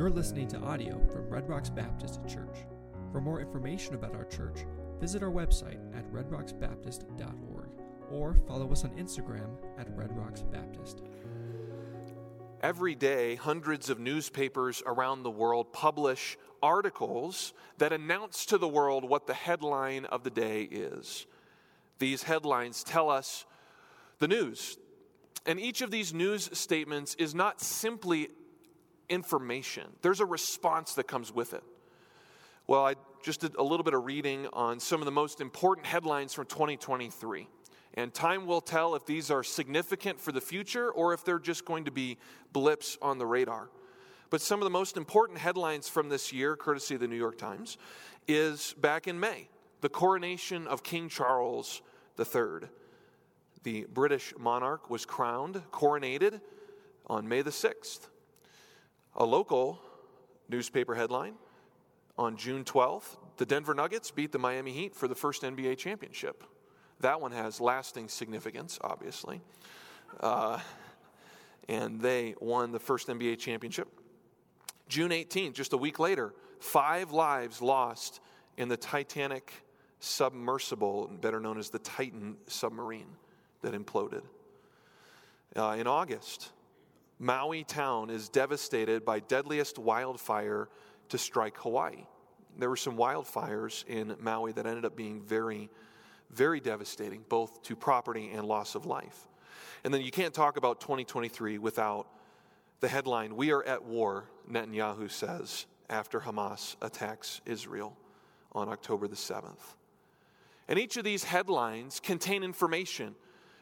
You're listening to audio from Red Rocks Baptist Church. For more information about our church, visit our website at redrocksbaptist.org or follow us on Instagram at Red Rocks Baptist. Every day, hundreds of newspapers around the world publish articles that announce to the world what the headline of the day is. These headlines tell us the news. And each of these news statements is not simply information, there's a response that comes with it. Well, I just did a little bit of reading on some of the most important headlines from 2023. And time will tell if these are significant for the future or if they're just going to be blips on the radar. But some of the most important headlines from this year, courtesy of the New York Times, is back in May the coronation of King Charles III. The British monarch was crowned, coronated on May the 6th. A local newspaper headline on June 12th the Denver Nuggets beat the Miami Heat for the first NBA championship. That one has lasting significance, obviously. Uh, and they won the first NBA championship. June 18th, just a week later, five lives lost in the Titanic submersible, better known as the Titan submarine, that imploded. Uh, in August, Maui town is devastated by deadliest wildfire to strike Hawaii. There were some wildfires in Maui that ended up being very very devastating, both to property and loss of life. And then you can't talk about 2023 without the headline We are at war, Netanyahu says, after Hamas attacks Israel on October the 7th. And each of these headlines contain information,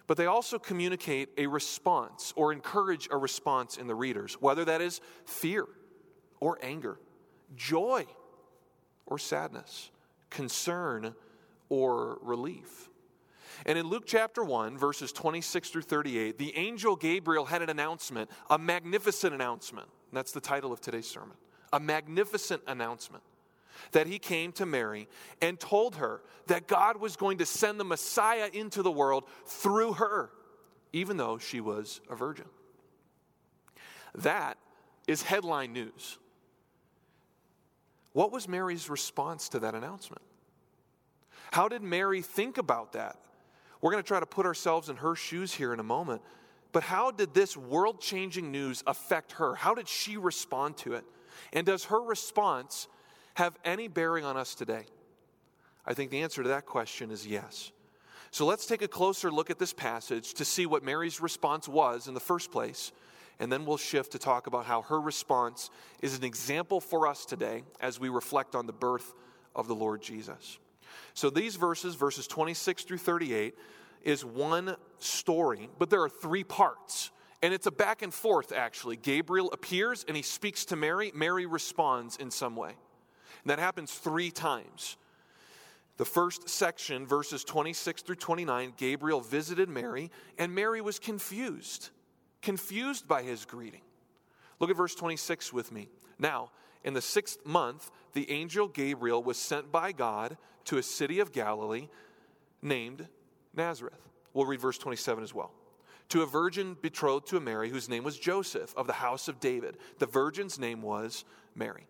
but they also communicate a response or encourage a response in the readers, whether that is fear or anger, joy or sadness, concern or relief. And in Luke chapter 1, verses 26 through 38, the angel Gabriel had an announcement, a magnificent announcement. That's the title of today's sermon. A magnificent announcement that he came to Mary and told her that God was going to send the Messiah into the world through her, even though she was a virgin. That is headline news. What was Mary's response to that announcement? How did Mary think about that? We're going to try to put ourselves in her shoes here in a moment. But how did this world changing news affect her? How did she respond to it? And does her response have any bearing on us today? I think the answer to that question is yes. So let's take a closer look at this passage to see what Mary's response was in the first place. And then we'll shift to talk about how her response is an example for us today as we reflect on the birth of the Lord Jesus. So these verses, verses 26 through 38, is one story, but there are three parts. And it's a back and forth, actually. Gabriel appears and he speaks to Mary. Mary responds in some way. And that happens three times. The first section, verses 26 through 29, Gabriel visited Mary, and Mary was confused, confused by his greeting. Look at verse 26 with me. Now, in the sixth month, the angel Gabriel was sent by God to a city of Galilee named Nazareth. We'll read verse 27 as well. To a virgin betrothed to a Mary, whose name was Joseph of the house of David. The virgin's name was Mary.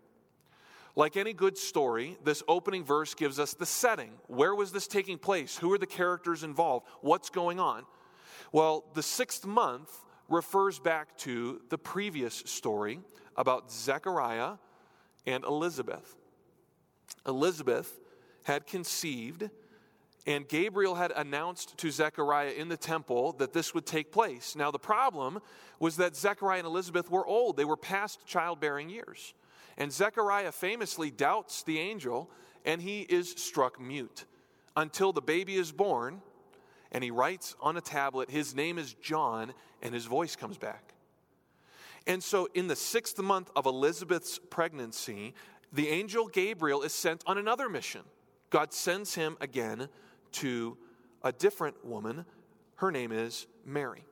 Like any good story, this opening verse gives us the setting. Where was this taking place? Who are the characters involved? What's going on? Well, the sixth month refers back to the previous story about Zechariah and Elizabeth. Elizabeth had conceived, and Gabriel had announced to Zechariah in the temple that this would take place. Now, the problem was that Zechariah and Elizabeth were old, they were past childbearing years. And Zechariah famously doubts the angel, and he is struck mute until the baby is born, and he writes on a tablet, His name is John, and his voice comes back. And so, in the sixth month of Elizabeth's pregnancy, the angel Gabriel is sent on another mission. God sends him again to a different woman. Her name is Mary.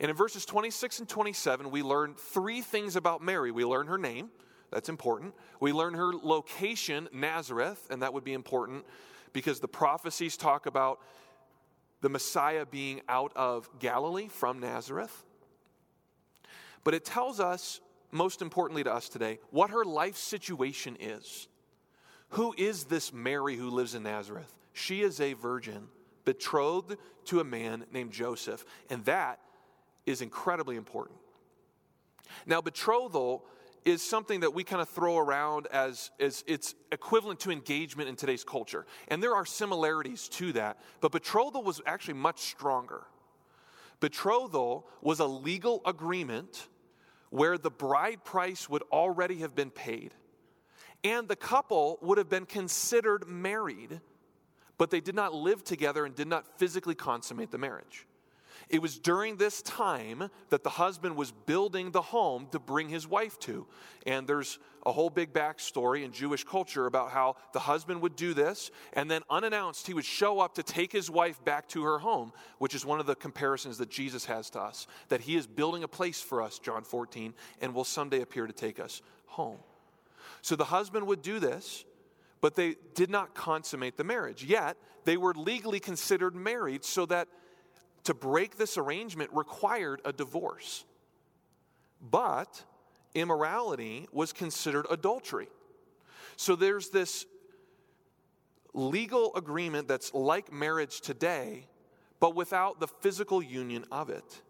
And in verses 26 and 27, we learn three things about Mary. We learn her name, that's important. We learn her location, Nazareth, and that would be important because the prophecies talk about the Messiah being out of Galilee from Nazareth. But it tells us most importantly to us today, what her life situation is. Who is this Mary who lives in Nazareth? She is a virgin, betrothed to a man named Joseph, and that is incredibly important. Now, betrothal is something that we kind of throw around as, as it's equivalent to engagement in today's culture. And there are similarities to that, but betrothal was actually much stronger. Betrothal was a legal agreement where the bride price would already have been paid, and the couple would have been considered married, but they did not live together and did not physically consummate the marriage. It was during this time that the husband was building the home to bring his wife to. And there's a whole big backstory in Jewish culture about how the husband would do this, and then unannounced, he would show up to take his wife back to her home, which is one of the comparisons that Jesus has to us. That he is building a place for us, John 14, and will someday appear to take us home. So the husband would do this, but they did not consummate the marriage. Yet, they were legally considered married so that to break this arrangement required a divorce. But immorality was considered adultery. So there's this legal agreement that's like marriage today, but without the physical union of it.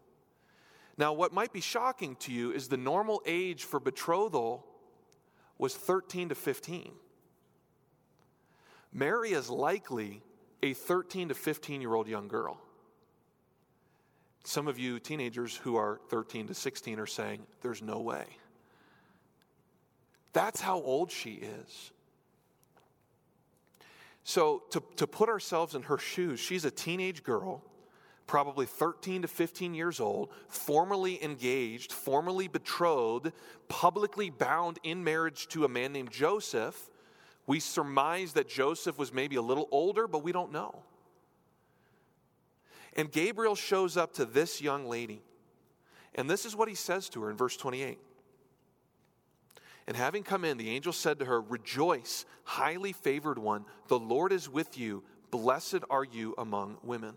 Now, what might be shocking to you is the normal age for betrothal was 13 to 15. Mary is likely a 13 to 15 year old young girl. Some of you teenagers who are 13 to 16 are saying, There's no way. That's how old she is. So, to, to put ourselves in her shoes, she's a teenage girl, probably 13 to 15 years old, formally engaged, formally betrothed, publicly bound in marriage to a man named Joseph. We surmise that Joseph was maybe a little older, but we don't know. And Gabriel shows up to this young lady. And this is what he says to her in verse 28. And having come in, the angel said to her, Rejoice, highly favored one, the Lord is with you. Blessed are you among women.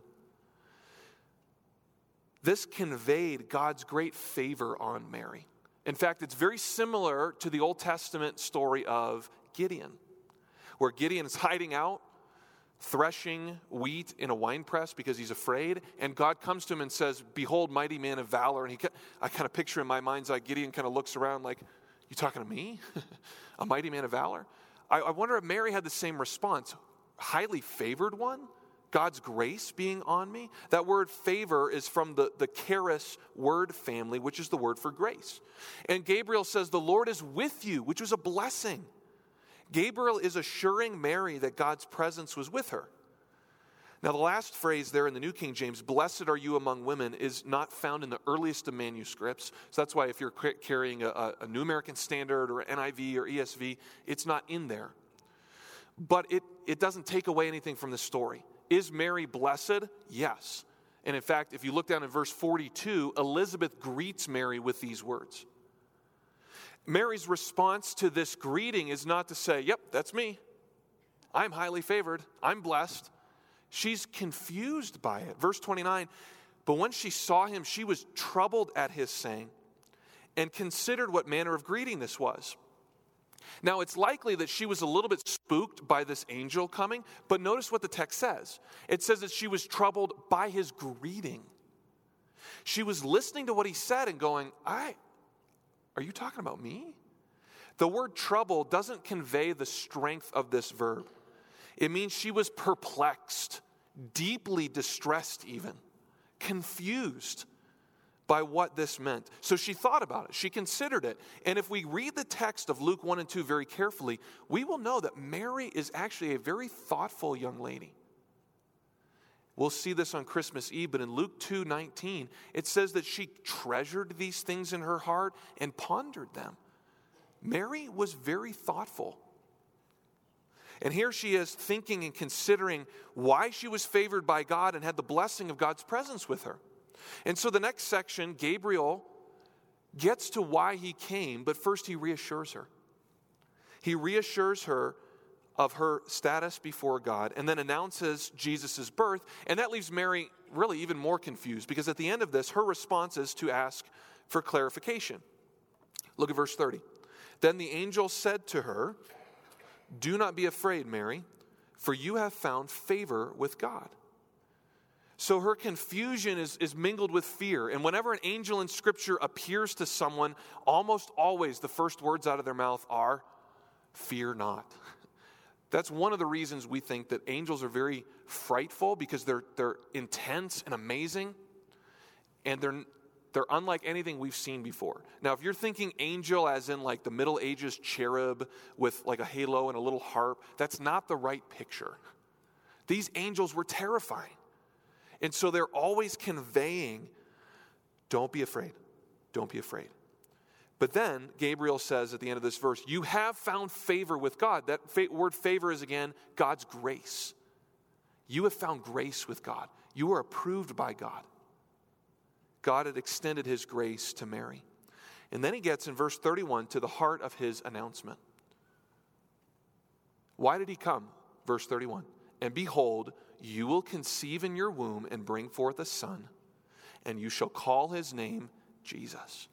This conveyed God's great favor on Mary. In fact, it's very similar to the Old Testament story of Gideon, where Gideon is hiding out threshing wheat in a winepress because he's afraid. And God comes to him and says, Behold, mighty man of valor. And he, I kind of picture in my mind's eye, Gideon kind of looks around like, You talking to me? a mighty man of valor? I, I wonder if Mary had the same response. Highly favored one? God's grace being on me. That word favor is from the, the charis word family, which is the word for grace. And Gabriel says, The Lord is with you, which was a blessing. Gabriel is assuring Mary that God's presence was with her. Now, the last phrase there in the New King James, blessed are you among women, is not found in the earliest of manuscripts. So that's why if you're carrying a, a New American Standard or NIV or ESV, it's not in there. But it, it doesn't take away anything from the story. Is Mary blessed? Yes. And in fact, if you look down in verse 42, Elizabeth greets Mary with these words Mary's response to this greeting is not to say, Yep, that's me. I'm highly favored. I'm blessed. She's confused by it. Verse 29 But when she saw him, she was troubled at his saying and considered what manner of greeting this was. Now, it's likely that she was a little bit spooked by this angel coming, but notice what the text says. It says that she was troubled by his greeting. She was listening to what he said and going, I, are you talking about me? The word trouble doesn't convey the strength of this verb. It means she was perplexed, deeply distressed, even confused by what this meant. So she thought about it, she considered it. And if we read the text of Luke 1 and 2 very carefully, we will know that Mary is actually a very thoughtful young lady. We'll see this on Christmas Eve, but in Luke 2 19, it says that she treasured these things in her heart and pondered them. Mary was very thoughtful. And here she is thinking and considering why she was favored by God and had the blessing of God's presence with her. And so the next section, Gabriel gets to why he came, but first he reassures her. He reassures her of her status before God and then announces Jesus' birth. And that leaves Mary really even more confused because at the end of this, her response is to ask for clarification. Look at verse 30. Then the angel said to her, Do not be afraid, Mary, for you have found favor with God. So her confusion is, is mingled with fear. And whenever an angel in Scripture appears to someone, almost always the first words out of their mouth are, Fear not. That's one of the reasons we think that angels are very frightful because they're, they're intense and amazing. And they're, they're unlike anything we've seen before. Now, if you're thinking angel as in like the Middle Ages cherub with like a halo and a little harp, that's not the right picture. These angels were terrifying. And so they're always conveying, don't be afraid. Don't be afraid. But then Gabriel says at the end of this verse, You have found favor with God. That fa- word favor is again God's grace. You have found grace with God. You are approved by God. God had extended his grace to Mary. And then he gets in verse 31 to the heart of his announcement. Why did he come? Verse 31 And behold, you will conceive in your womb and bring forth a son, and you shall call his name Jesus.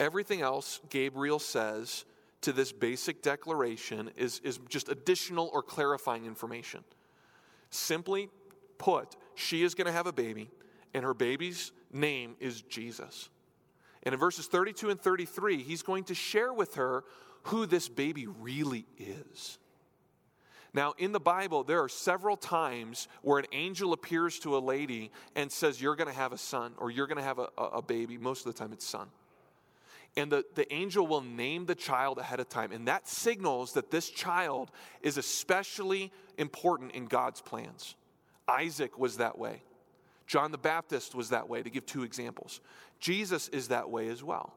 Everything else Gabriel says to this basic declaration is, is just additional or clarifying information. Simply put, she is going to have a baby, and her baby's name is Jesus. And in verses 32 and 33, he's going to share with her who this baby really is. Now, in the Bible, there are several times where an angel appears to a lady and says, You're going to have a son, or you're going to have a, a, baby. Most of the time, it's son. And the, the angel will name the child ahead of time. And that signals that this child is especially important in God's plans. Isaac was that way. John the Baptist was that way, to give two examples. Jesus is that way as well.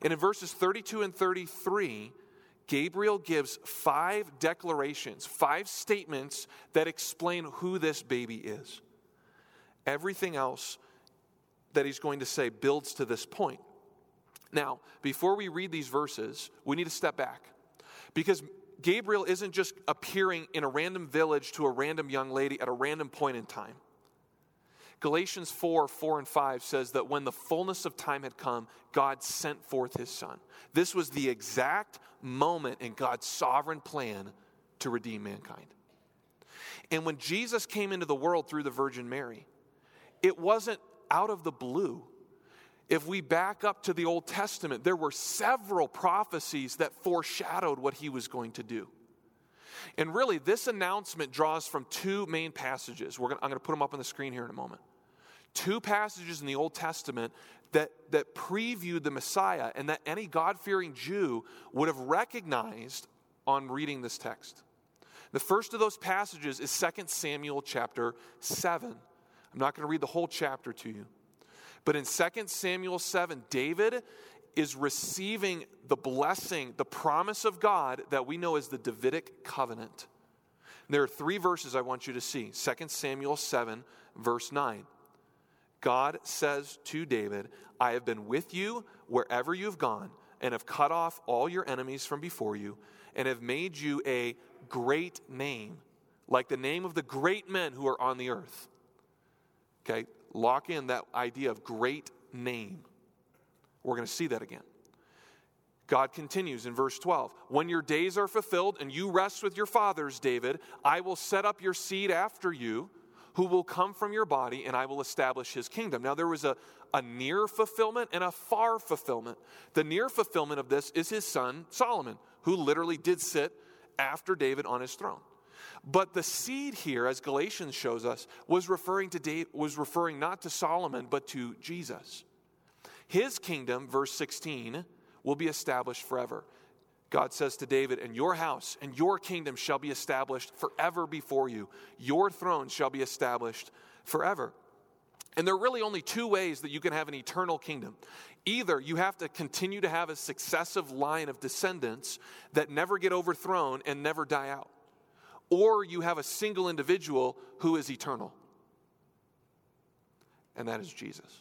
And in verses 32 and 33, Gabriel gives five declarations, five statements that explain who this baby is. Everything else that he's going to say builds to this point. Now, before we read these verses, we need to step back because Gabriel isn't just appearing in a random village to a random young lady at a random point in time. Galatians 4 4 and 5 says that when the fullness of time had come, God sent forth his son. This was the exact moment in God's sovereign plan to redeem mankind. And when Jesus came into the world through the Virgin Mary, it wasn't out of the blue. If we back up to the Old Testament, there were several prophecies that foreshadowed what he was going to do. And really, this announcement draws from two main passages. Gonna, I'm going to put them up on the screen here in a moment. Two passages in the Old Testament that, that previewed the Messiah and that any God fearing Jew would have recognized on reading this text. The first of those passages is 2 Samuel chapter 7. I'm not going to read the whole chapter to you. But in 2 Samuel 7, David is receiving the blessing, the promise of God that we know as the Davidic covenant. There are three verses I want you to see 2 Samuel 7, verse 9. God says to David, I have been with you wherever you've gone, and have cut off all your enemies from before you, and have made you a great name, like the name of the great men who are on the earth. Okay, lock in that idea of great name. We're going to see that again. God continues in verse 12 When your days are fulfilled and you rest with your fathers, David, I will set up your seed after you, who will come from your body, and I will establish his kingdom. Now, there was a, a near fulfillment and a far fulfillment. The near fulfillment of this is his son, Solomon, who literally did sit after David on his throne. But the seed here, as Galatians shows us, was referring to Dave, was referring not to Solomon, but to Jesus. His kingdom, verse 16, will be established forever. God says to David, And your house and your kingdom shall be established forever before you. Your throne shall be established forever. And there are really only two ways that you can have an eternal kingdom. Either you have to continue to have a successive line of descendants that never get overthrown and never die out, or you have a single individual who is eternal. And that is Jesus.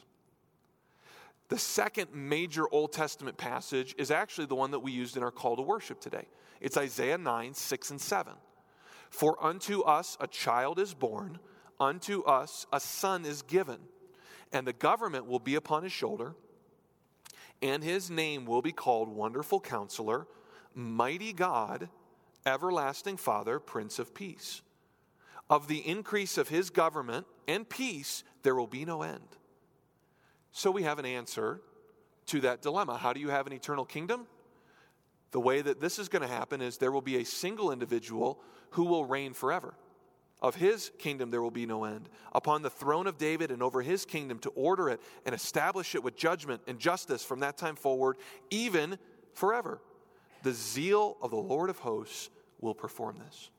The second major Old Testament passage is actually the one that we used in our call to worship today. It's Isaiah 9, 6, and 7. For unto us a child is born, unto us a son is given, and the government will be upon his shoulder, and his name will be called Wonderful Counselor, Mighty God, Everlasting Father, Prince of Peace. Of the increase of his government and peace, there will be no end. So we have an answer to that dilemma. How do you have an eternal kingdom? The way that this is going to happen is there will be a single individual who will reign forever. Of his kingdom there will be no end. Upon the throne of David and over his kingdom to order it and establish it with judgment and justice from that time forward, even forever. The zeal of the Lord of hosts will perform this.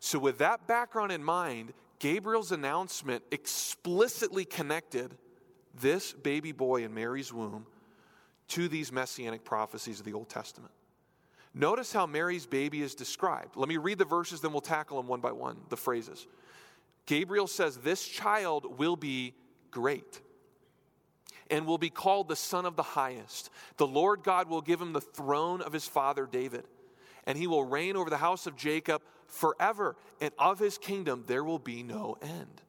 So, with that background in mind, Gabriel's announcement explicitly connected this baby boy in Mary's womb to these messianic prophecies of the Old Testament. Notice how Mary's baby is described. Let me read the verses, then we'll tackle them one by one, the phrases. Gabriel says, This child will be great and will be called the Son of the Highest. The Lord God will give him the throne of his father David, and he will reign over the house of Jacob forever, and of his kingdom there will be no end.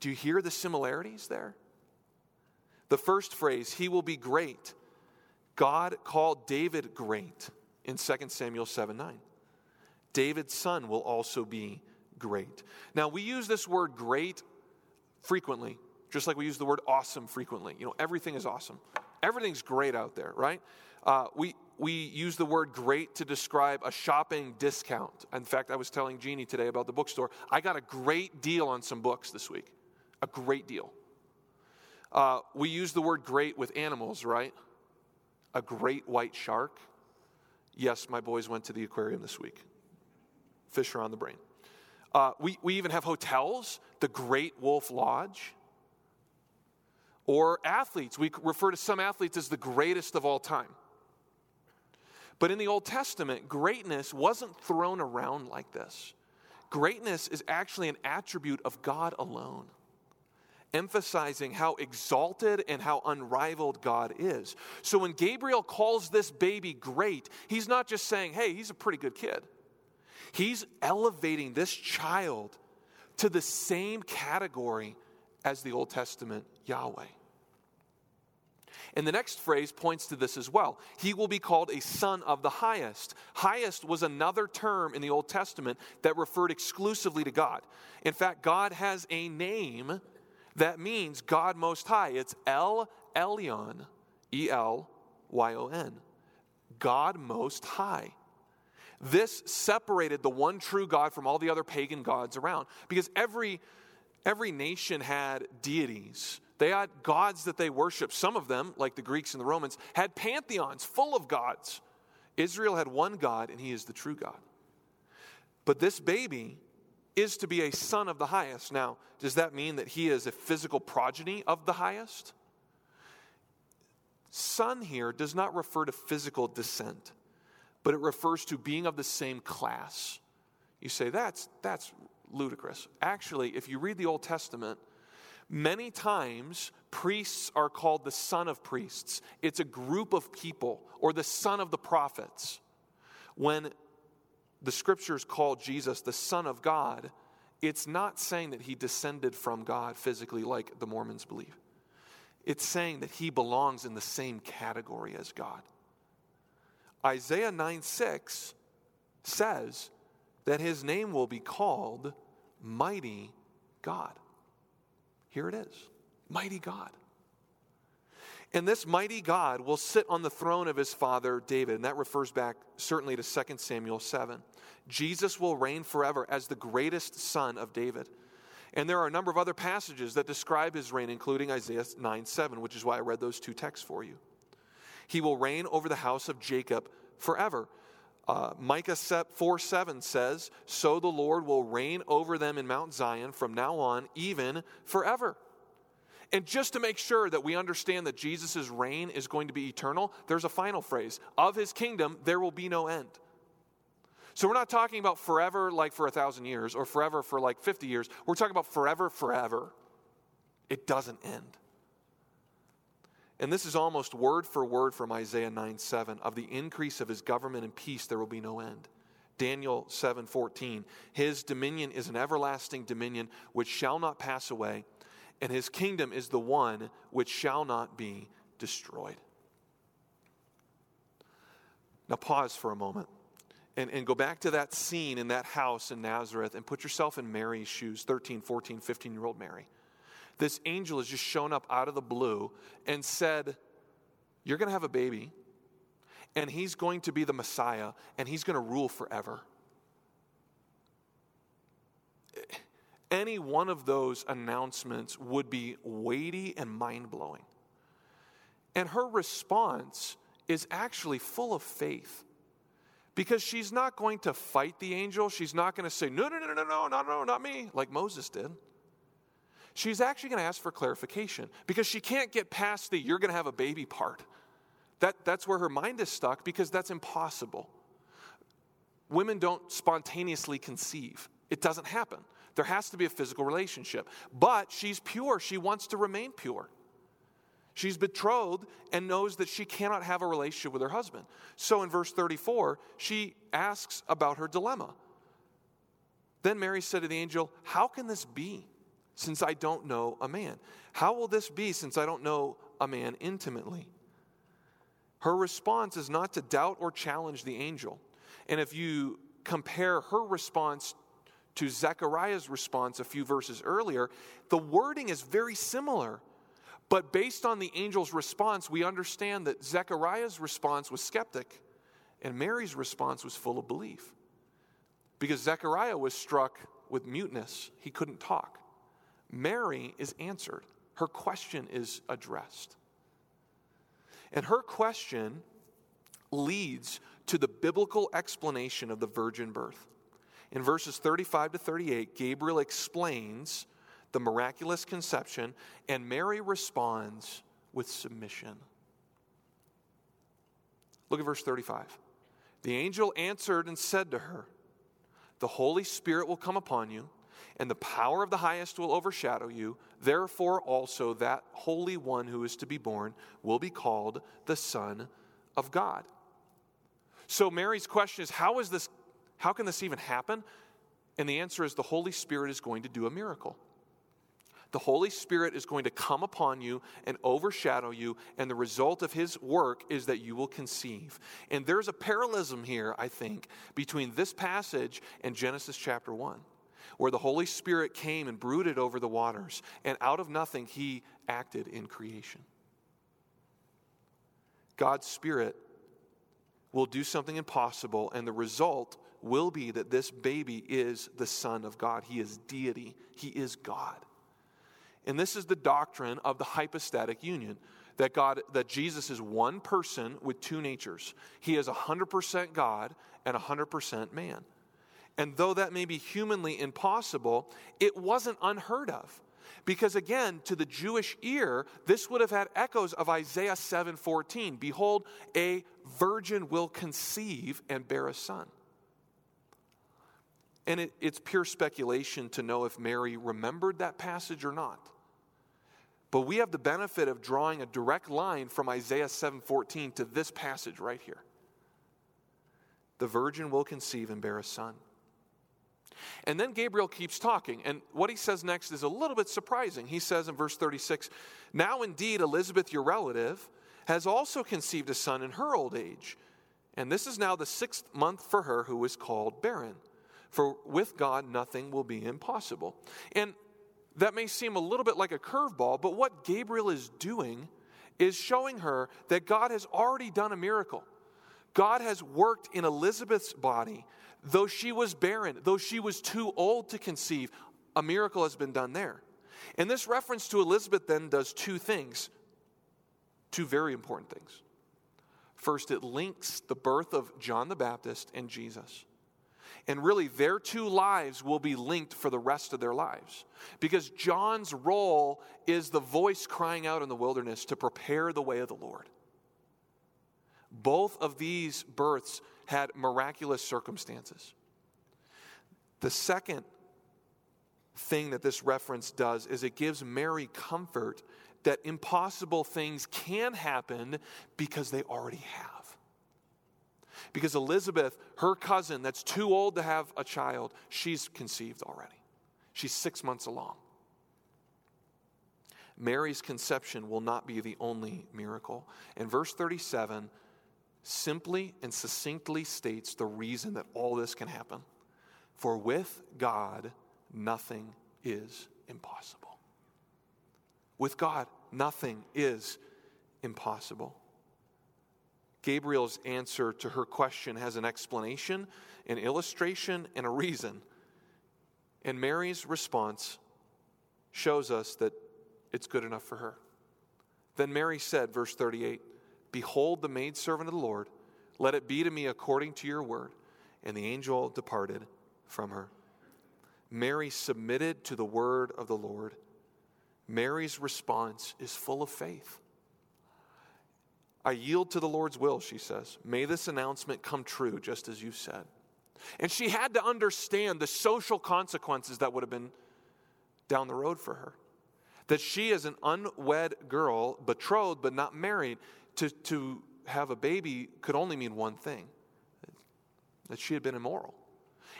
Do you hear the similarities there? The first phrase, he will be great. God called David great in 2 Samuel 7 9. David's son will also be great. Now, we use this word great frequently, just like we use the word awesome frequently. You know, everything is awesome. Everything's great out there, right? Uh, we, we use the word great to describe a shopping discount. In fact, I was telling Jeannie today about the bookstore. I got a great deal on some books this week. A great deal. Uh, we use the word great with animals, right? a great white shark. Yes, my boys went to the aquarium this week. Fish are on the brain. Uh, we, we even have hotels, the Great Wolf Lodge. Or athletes. We refer to some athletes as the greatest of all time. But in the Old Testament, greatness wasn't thrown around like this. Greatness is actually an attribute of God alone emphasizing how exalted and how unrivaled God is. So when Gabriel calls this baby great, he's not just saying, hey, he's a pretty good kid. He's elevating this child to the same category as the Old Testament Yahweh. And the next phrase points to this as well. He will be called a son of the highest. Highest was another term in the Old Testament that referred exclusively to God. In fact, God has a name that means God Most High. It's El Elyon, E L Y O N. God Most High. This separated the one true God from all the other pagan gods around because every, every nation had deities. They had gods that they worshiped. Some of them, like the Greeks and the Romans, had pantheons full of gods. Israel had one God, and he is the true God. But this baby is to be a son of the highest. Now, does that mean that he is a physical progeny of the highest? Son here does not refer to physical descent, but it refers to being of the same class. You say, that's, that's ludicrous. Actually, if you read the Old Testament, many times priests are called the son of priests. It's a group of people, or the son of the prophets. When the scriptures call Jesus the Son of God, it's not saying that he descended from God physically like the Mormons believe. It's saying that he belongs in the same category as God. Isaiah 9 6 says that his name will be called Mighty God. Here it is Mighty God. And this mighty God will sit on the throne of his father David. And that refers back certainly to 2 Samuel 7. Jesus will reign forever as the greatest son of David. And there are a number of other passages that describe his reign, including Isaiah 9 7, which is why I read those two texts for you. He will reign over the house of Jacob forever. Uh, Micah 4 7 says, So the Lord will reign over them in Mount Zion from now on, even forever. And just to make sure that we understand that Jesus' reign is going to be eternal, there's a final phrase Of his kingdom, there will be no end. So we're not talking about forever like for a thousand years or forever for like 50 years. We're talking about forever, forever. It doesn't end. And this is almost word for word from Isaiah 9 7 of the increase of his government and peace, there will be no end. Daniel 7:14 His dominion is an everlasting dominion which shall not pass away and his kingdom is the one which shall not be destroyed. Now, pause for a moment and, and go back to that scene in that house in Nazareth and put yourself in Mary's shoes 13, 14, 15 year old Mary this angel has just shown up out of the blue and said, You're going to have a baby, and he's going to be the Messiah, and he's going to rule forever. Any one of those announcements would be weighty and mind blowing. And her response is actually full of faith because she's not going to fight the angel. She's not going to say, No, no, no, no, no, no, no, not me, like Moses did. She's actually going to ask for clarification because she can't get past the you're going to have a baby part. That, that's where her mind is stuck because that's impossible. Women don't spontaneously conceive, it doesn't happen. There has to be a physical relationship. But she's pure, she wants to remain pure. She's betrothed and knows that she cannot have a relationship with her husband. So in verse 34, she asks about her dilemma. Then Mary said to the angel, How can this be since I don't know a man? How will this be since I don't know a man intimately? Her response is not to doubt or challenge the angel. And if you compare her response to Zechariah's response a few verses earlier, the wording is very similar. But based on the angel's response, we understand that Zechariah's response was skeptic and Mary's response was full of belief. Because Zechariah was struck with muteness, he couldn't talk. Mary is answered, her question is addressed. And her question leads to the biblical explanation of the virgin birth. In verses 35 to 38, Gabriel explains the miraculous conception, and Mary responds with submission. Look at verse 35. The angel answered and said to her, The Holy Spirit will come upon you, and the power of the highest will overshadow you. Therefore, also that Holy One who is to be born will be called the Son of God. So Mary's question is, how is this, how can this even happen? And the answer is the Holy Spirit is going to do a miracle. The Holy Spirit is going to come upon you and overshadow you, and the result of His work is that you will conceive. And there's a parallelism here, I think, between this passage and Genesis chapter 1, where the Holy Spirit came and brooded over the waters, and out of nothing, He acted in creation. God's Spirit will do something impossible, and the result will be that this baby is the Son of God. He is deity, He is God. And this is the doctrine of the hypostatic union that God that Jesus is one person with two natures. He is 100% God and 100% man. And though that may be humanly impossible, it wasn't unheard of. Because again, to the Jewish ear, this would have had echoes of Isaiah 7:14. Behold, a virgin will conceive and bear a son. And it, it's pure speculation to know if Mary remembered that passage or not. But we have the benefit of drawing a direct line from Isaiah 7:14 to this passage right here. The virgin will conceive and bear a son. And then Gabriel keeps talking, and what he says next is a little bit surprising. He says in verse 36 Now indeed, Elizabeth, your relative, has also conceived a son in her old age. And this is now the sixth month for her who is called barren. For with God, nothing will be impossible. And that may seem a little bit like a curveball, but what Gabriel is doing is showing her that God has already done a miracle. God has worked in Elizabeth's body. Though she was barren, though she was too old to conceive, a miracle has been done there. And this reference to Elizabeth then does two things, two very important things. First, it links the birth of John the Baptist and Jesus. And really, their two lives will be linked for the rest of their lives. Because John's role is the voice crying out in the wilderness to prepare the way of the Lord. Both of these births had miraculous circumstances. The second thing that this reference does is it gives Mary comfort that impossible things can happen because they already have. Because Elizabeth, her cousin that's too old to have a child, she's conceived already. She's six months along. Mary's conception will not be the only miracle. In verse 37 simply and succinctly states the reason that all this can happen. For with God, nothing is impossible. With God, nothing is impossible. Gabriel's answer to her question has an explanation, an illustration, and a reason. And Mary's response shows us that it's good enough for her. Then Mary said, verse 38, Behold the maidservant of the Lord, let it be to me according to your word. And the angel departed from her. Mary submitted to the word of the Lord. Mary's response is full of faith. I yield to the Lord's will, she says. May this announcement come true, just as you said. And she had to understand the social consequences that would have been down the road for her. That she, is an unwed girl, betrothed but not married, to, to have a baby could only mean one thing that she had been immoral.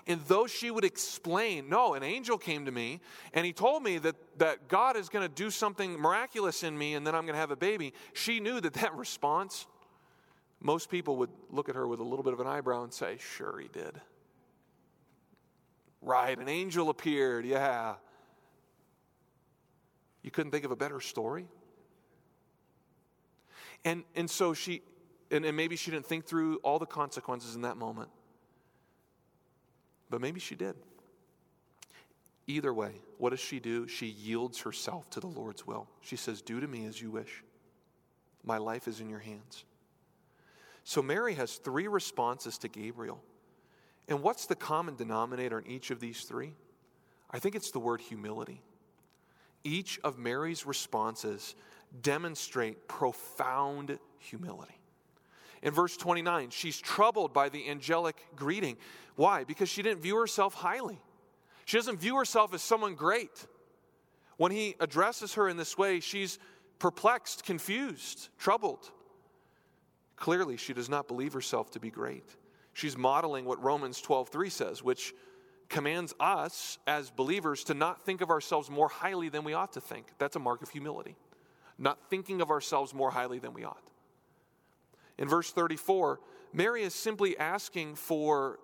And though she would explain, no, an angel came to me and he told me that, that God is going to do something miraculous in me and then I'm going to have a baby, she knew that that response, most people would look at her with a little bit of an eyebrow and say, sure, he did. Right, an angel appeared, yeah. You couldn't think of a better story? And, and so she, and, and maybe she didn't think through all the consequences in that moment. But maybe she did. Either way, what does she do? She yields herself to the Lord's will. She says, Do to me as you wish. My life is in your hands. So Mary has three responses to Gabriel. And what's the common denominator in each of these three? I think it's the word humility. Each of Mary's responses demonstrate profound humility. In verse 29, she's troubled by the angelic greeting. Why? Because she didn't view herself highly. She doesn't view herself as someone great. When he addresses her in this way, she's perplexed, confused, troubled. Clearly, she does not believe herself to be great. She's modeling what Romans 12:3 says, which commands us as believers to not think of ourselves more highly than we ought to think. That's a mark of humility. Not thinking of ourselves more highly than we ought. In verse 34, Mary is simply asking for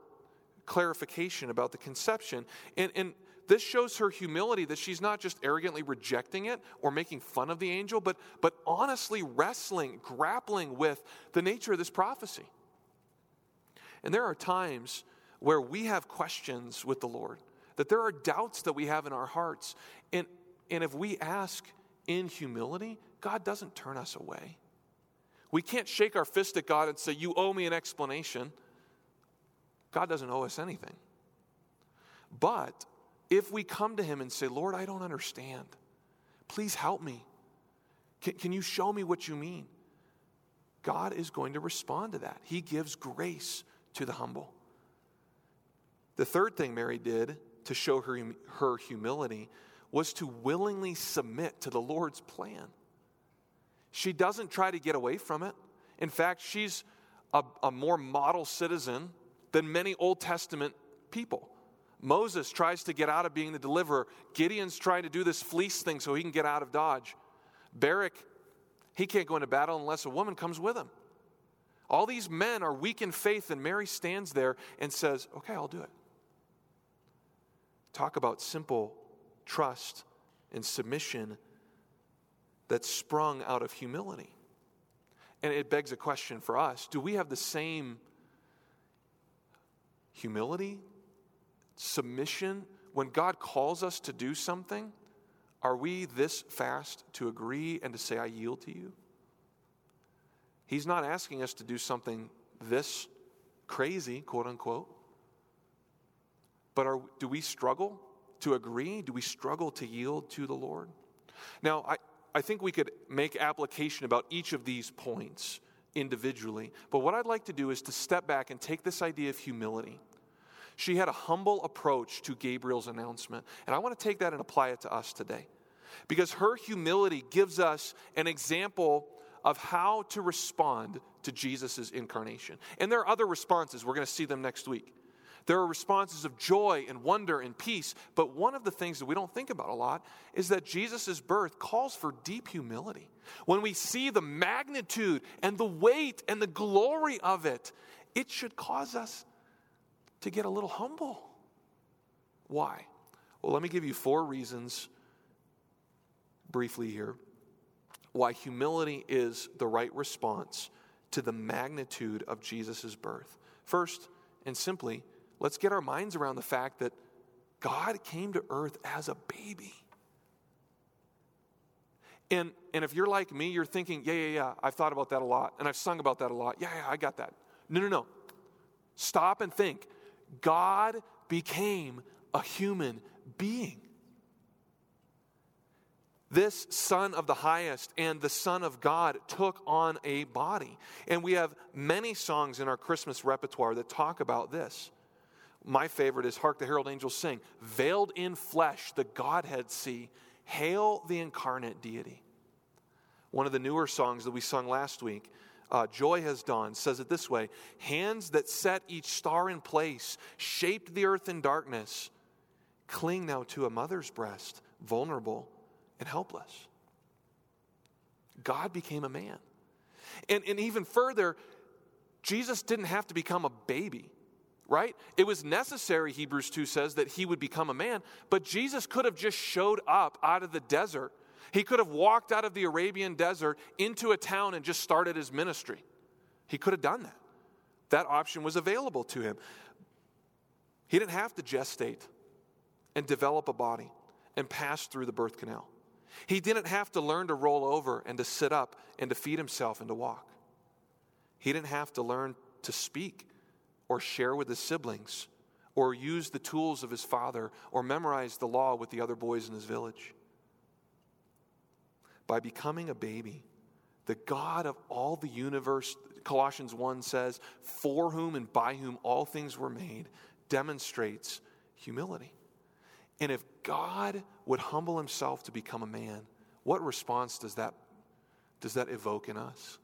clarification about the conception. And, and this shows her humility that she's not just arrogantly rejecting it or making fun of the angel, but, but honestly wrestling, grappling with the nature of this prophecy. And there are times where we have questions with the Lord, that there are doubts that we have in our hearts. And, and if we ask in humility, God doesn't turn us away. We can't shake our fist at God and say, You owe me an explanation. God doesn't owe us anything. But if we come to Him and say, Lord, I don't understand, please help me. Can, can you show me what you mean? God is going to respond to that. He gives grace to the humble. The third thing Mary did to show her, her humility was to willingly submit to the Lord's plan. She doesn't try to get away from it. In fact, she's a, a more model citizen than many Old Testament people. Moses tries to get out of being the deliverer. Gideon's trying to do this fleece thing so he can get out of Dodge. Barak, he can't go into battle unless a woman comes with him. All these men are weak in faith, and Mary stands there and says, Okay, I'll do it. Talk about simple trust and submission that sprung out of humility. And it begs a question for us do we have the same humility, submission? When God calls us to do something, are we this fast to agree and to say, I yield to you? He's not asking us to do something this crazy, quote unquote. But are, do we struggle to agree? Do we struggle to yield to the Lord? Now, I, I think we could make application about each of these points individually. But what I'd like to do is to step back and take this idea of humility. She had a humble approach to Gabriel's announcement. And I want to take that and apply it to us today. Because her humility gives us an example of how to respond to Jesus' incarnation. And there are other responses. We're going to see them next week. There are responses of joy and wonder and peace, but one of the things that we don't think about a lot is that Jesus' birth calls for deep humility. When we see the magnitude and the weight and the glory of it, it should cause us to get a little humble. Why? Well, let me give you four reasons briefly here why humility is the right response to the magnitude of Jesus' birth. First, and simply, let's get our minds around the fact that God came to earth as a baby. And, and if you're like me, you're thinking, yeah, yeah, yeah, I've thought about that a lot, and I've sung about that a lot. Yeah, yeah, I got that. No, no, no. Stop and think. God became a human being. This Son of the Highest and the Son of God took on a body. And we have many songs in our Christmas repertoire that talk about this. My favorite is Hark the Herald Angels Sing, Veiled in flesh, the Godhead see. Hail the incarnate deity. One of the newer songs that we sung last week, uh, Joy Has Dawned, says it this way Hands that set each star in place, shaped the earth in darkness, cling now to a mother's breast, vulnerable and helpless. God became a man. And, and even further, Jesus didn't have to become a baby, right? It was necessary, Hebrews 2 says, that he would become a man, but Jesus could have just showed up out of the desert. He could have walked out of the Arabian desert into a town and just started his ministry. He could have done that. That option was available to him. He didn't have to gestate and develop a body and pass through the birth canal. He didn't have to learn to roll over and to sit up and to feed himself and to walk. He didn't have to learn to speak or share with his siblings or use the tools of his father or memorize the law with the other boys in his village. By becoming a baby, the God of all the universe, Colossians 1 says, for whom and by whom all things were made, demonstrates humility. And if God would humble himself to become a man, what response does that, does that evoke in us?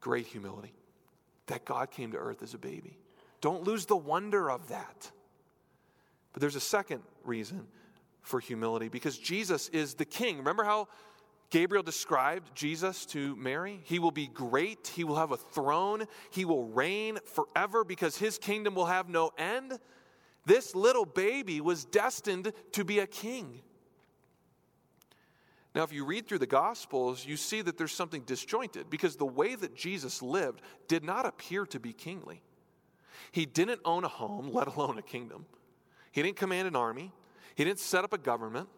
Great humility. That God came to earth as a baby. Don't lose the wonder of that. But there's a second reason for humility because Jesus is the king. Remember how Gabriel described Jesus to Mary? He will be great, he will have a throne, he will reign forever because his kingdom will have no end. This little baby was destined to be a king. Now, if you read through the Gospels, you see that there's something disjointed because the way that Jesus lived did not appear to be kingly. He didn't own a home, let alone a kingdom. He didn't command an army. He didn't set up a government.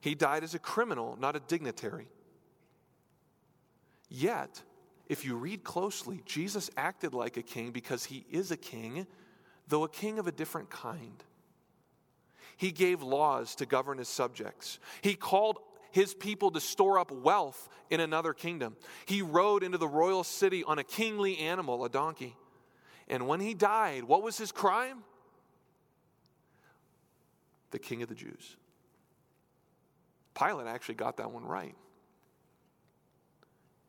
He died as a criminal, not a dignitary. Yet, if you read closely, Jesus acted like a king because he is a king though a king of a different kind. He gave laws to govern his subjects. He called his people to store up wealth in another kingdom. He rode into the royal city on a kingly animal, a donkey. And when he died, what was his crime? The king of the Jews. Pilate actually got that one right.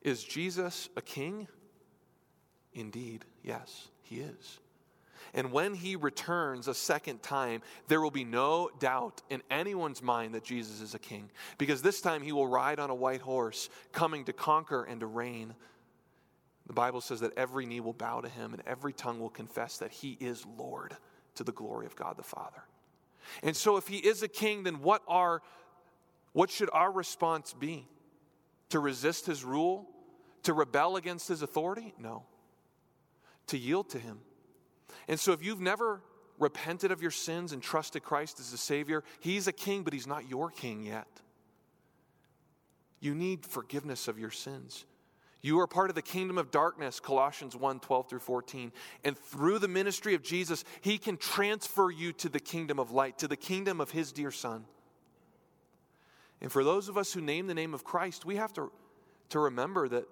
Is Jesus a king? Indeed, yes, he is. And when he returns a second time, there will be no doubt in anyone's mind that Jesus is a king, because this time he will ride on a white horse, coming to conquer and to reign. The Bible says that every knee will bow to him and every tongue will confess that he is Lord to the glory of God the Father. And so if he is a king, then what are what should our response be? To resist his rule? To rebel against his authority? No. To yield to him and so if you've never repented of your sins and trusted Christ as the Savior, He's a king, but He's not your king yet. You need forgiveness of your sins. You are part of the kingdom of darkness, Colossians 1 12 through 14. And through the ministry of Jesus, He can transfer you to the kingdom of light, to the kingdom of His dear Son. And for those of us who name the name of Christ, we have to, to remember that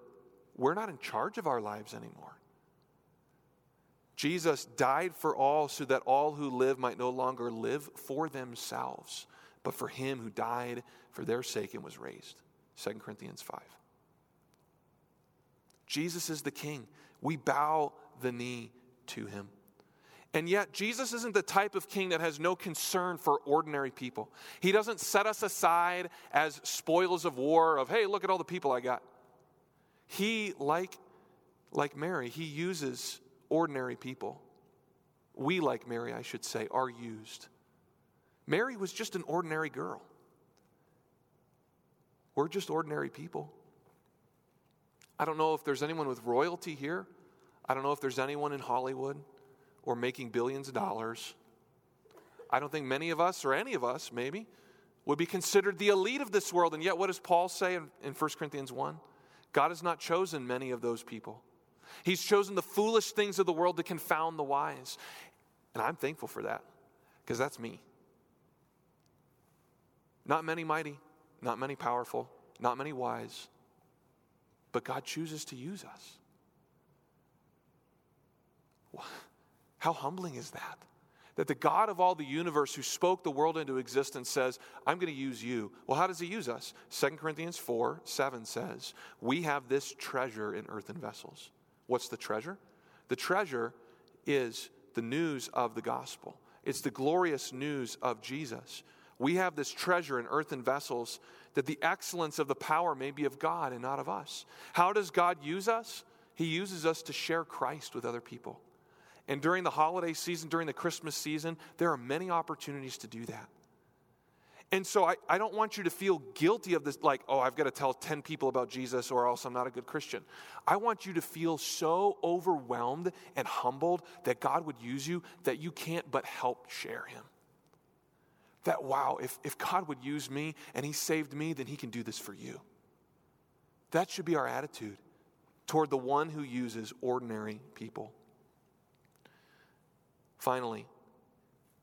we're not in charge of our lives anymore. Jesus died for all so that all who live might no longer live for themselves, but for him who died for their sake and was raised. 2 Corinthians 5. Jesus is the king. We bow the knee to him. And yet, Jesus isn't the type of king that has no concern for ordinary people. He doesn't set us aside as spoils of war, of, hey, look at all the people I got. He, like, like Mary, he uses ordinary people. We, like Mary, I should say, are used. Mary was just an ordinary girl. We're just ordinary people. I don't know if there's anyone with royalty here. I don't know if there's anyone in Hollywood or making billions of dollars. I don't think many of us, or any of us maybe, would be considered the elite of this world. And yet, what does Paul say in, in 1 Corinthians 1? God has not chosen many of those people. He's chosen the foolish things of the world to confound the wise. And I'm thankful for that because that's me. Not many mighty, not many powerful, not many wise, but God chooses to use us. How humbling is that? That the God of all the universe who spoke the world into existence says, I'm going to use you. Well, how does he use us? 2 Corinthians 4 7 says, We have this treasure in earthen vessels. What's the treasure? The treasure is the news of the gospel, it's the glorious news of Jesus. We have this treasure in earthen vessels that the excellence of the power may be of God and not of us. How does God use us? He uses us to share Christ with other people. And during the holiday season, during the Christmas season, there are many opportunities to do that. And so I, I don't want you to feel guilty of this, like, oh, I've got to tell 10 people about Jesus or else I'm not a good Christian. I want you to feel so overwhelmed and humbled that God would use you that you can't but help share Him that, wow, if, if God would use me and He saved me, then He can do this for you. That should be our attitude toward the one who uses ordinary people. Finally,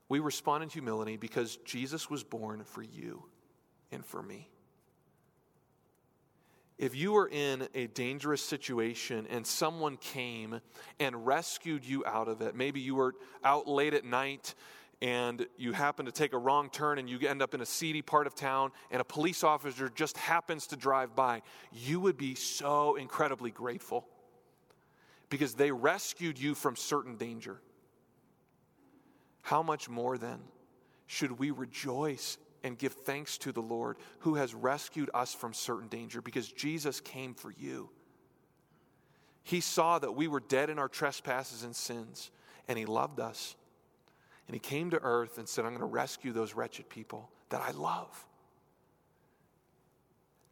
we respond in humility because Jesus was born for you and for me. If you were in a dangerous situation and someone came and rescued you out of it, maybe you were out late at night and you happen to take a wrong turn and you end up in a seedy part of town and a police officer just happens to drive by, you would be so incredibly grateful because they rescued you from certain danger. How much more then should we rejoice and give thanks to the Lord who has rescued us from certain danger because Jesus came for you? He saw that we were dead in our trespasses and sins, and He loved us and he came to earth and said, I'm going to rescue those wretched people that I love.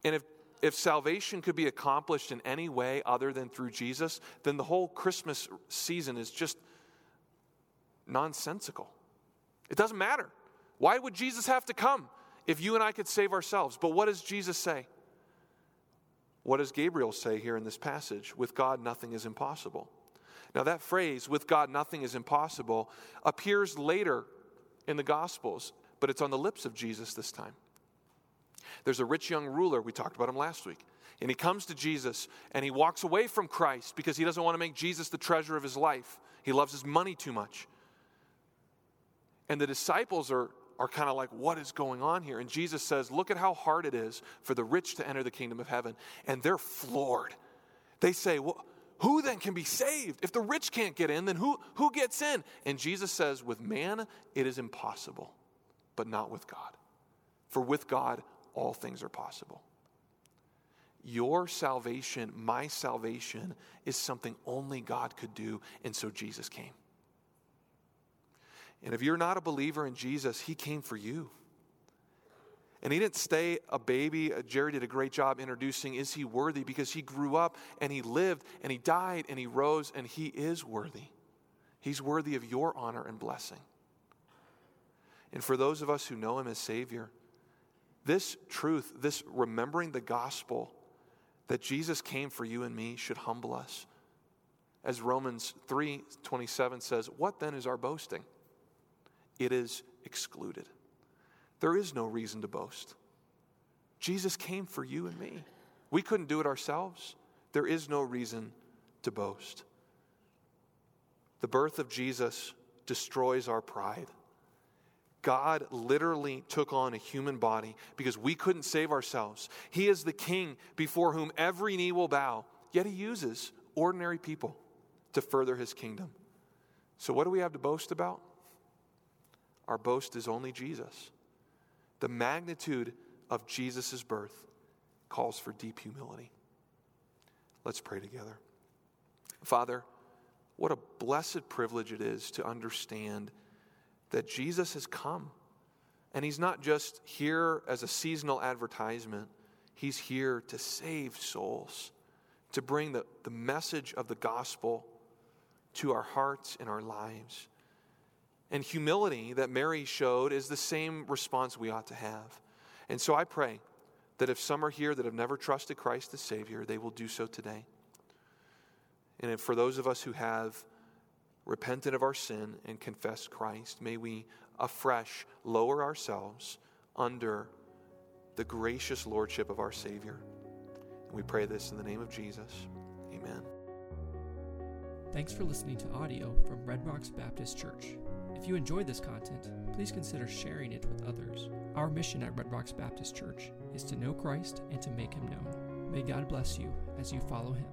And if, if salvation could be accomplished in any way other than through Jesus, then the whole Christmas season is just nonsensical. It doesn't matter. Why would Jesus have to come if you and I could save ourselves? But what does Jesus say? What does Gabriel say here in this passage? With God, nothing is impossible. Now, that phrase, with God nothing is impossible, appears later in the Gospels, but it's on the lips of Jesus this time. There's a rich young ruler, we talked about him last week, and he comes to Jesus and he walks away from Christ because he doesn't want to make Jesus the treasure of his life. He loves his money too much. And the disciples are, are kind of like, what is going on here? And Jesus says, Look at how hard it is for the rich to enter the kingdom of heaven. And they're floored. They say, Well, who then can be saved? If the rich can't get in, then who, who gets in? And Jesus says, with man, it is impossible, but not with God. For with God, all things are possible. Your salvation, my salvation, is something only God could do, and so Jesus came. And if you're not a believer in Jesus, He came for you. And he didn't stay a baby. Uh, Jerry did a great job introducing Is he worthy? Because he grew up and he lived and he died and he rose and he is worthy. He's worthy of your honor and blessing. And for those of us who know him as Savior, this truth, this remembering the gospel that Jesus came for you and me should humble us. As Romans 3 27 says, What then is our boasting? It is excluded. There is no reason to boast. Jesus came for you and me. We couldn't do it ourselves. There is no reason to boast. The birth of Jesus destroys our pride. God literally took on a human body because we couldn't save ourselves. He is the king before whom every knee will bow, yet he uses ordinary people to further his kingdom. So, what do we have to boast about? Our boast is only Jesus. The magnitude of Jesus' birth calls for deep humility. Let's pray together. Father, what a blessed privilege it is to understand that Jesus has come. And he's not just here as a seasonal advertisement, he's here to save souls, to bring the, the message of the gospel to our hearts and our lives. And humility that Mary showed is the same response we ought to have. And so I pray that if some are here that have never trusted Christ the Savior, they will do so today. And for those of us who have repented of our sin and confessed Christ, may we afresh lower ourselves under the gracious lordship of our Savior. And we pray this in the name of Jesus. Amen. Thanks for listening to audio from Red Rocks Baptist Church. If you enjoyed this content, please consider sharing it with others. Our mission at Red Rocks Baptist Church is to know Christ and to make him known. May God bless you as you follow him.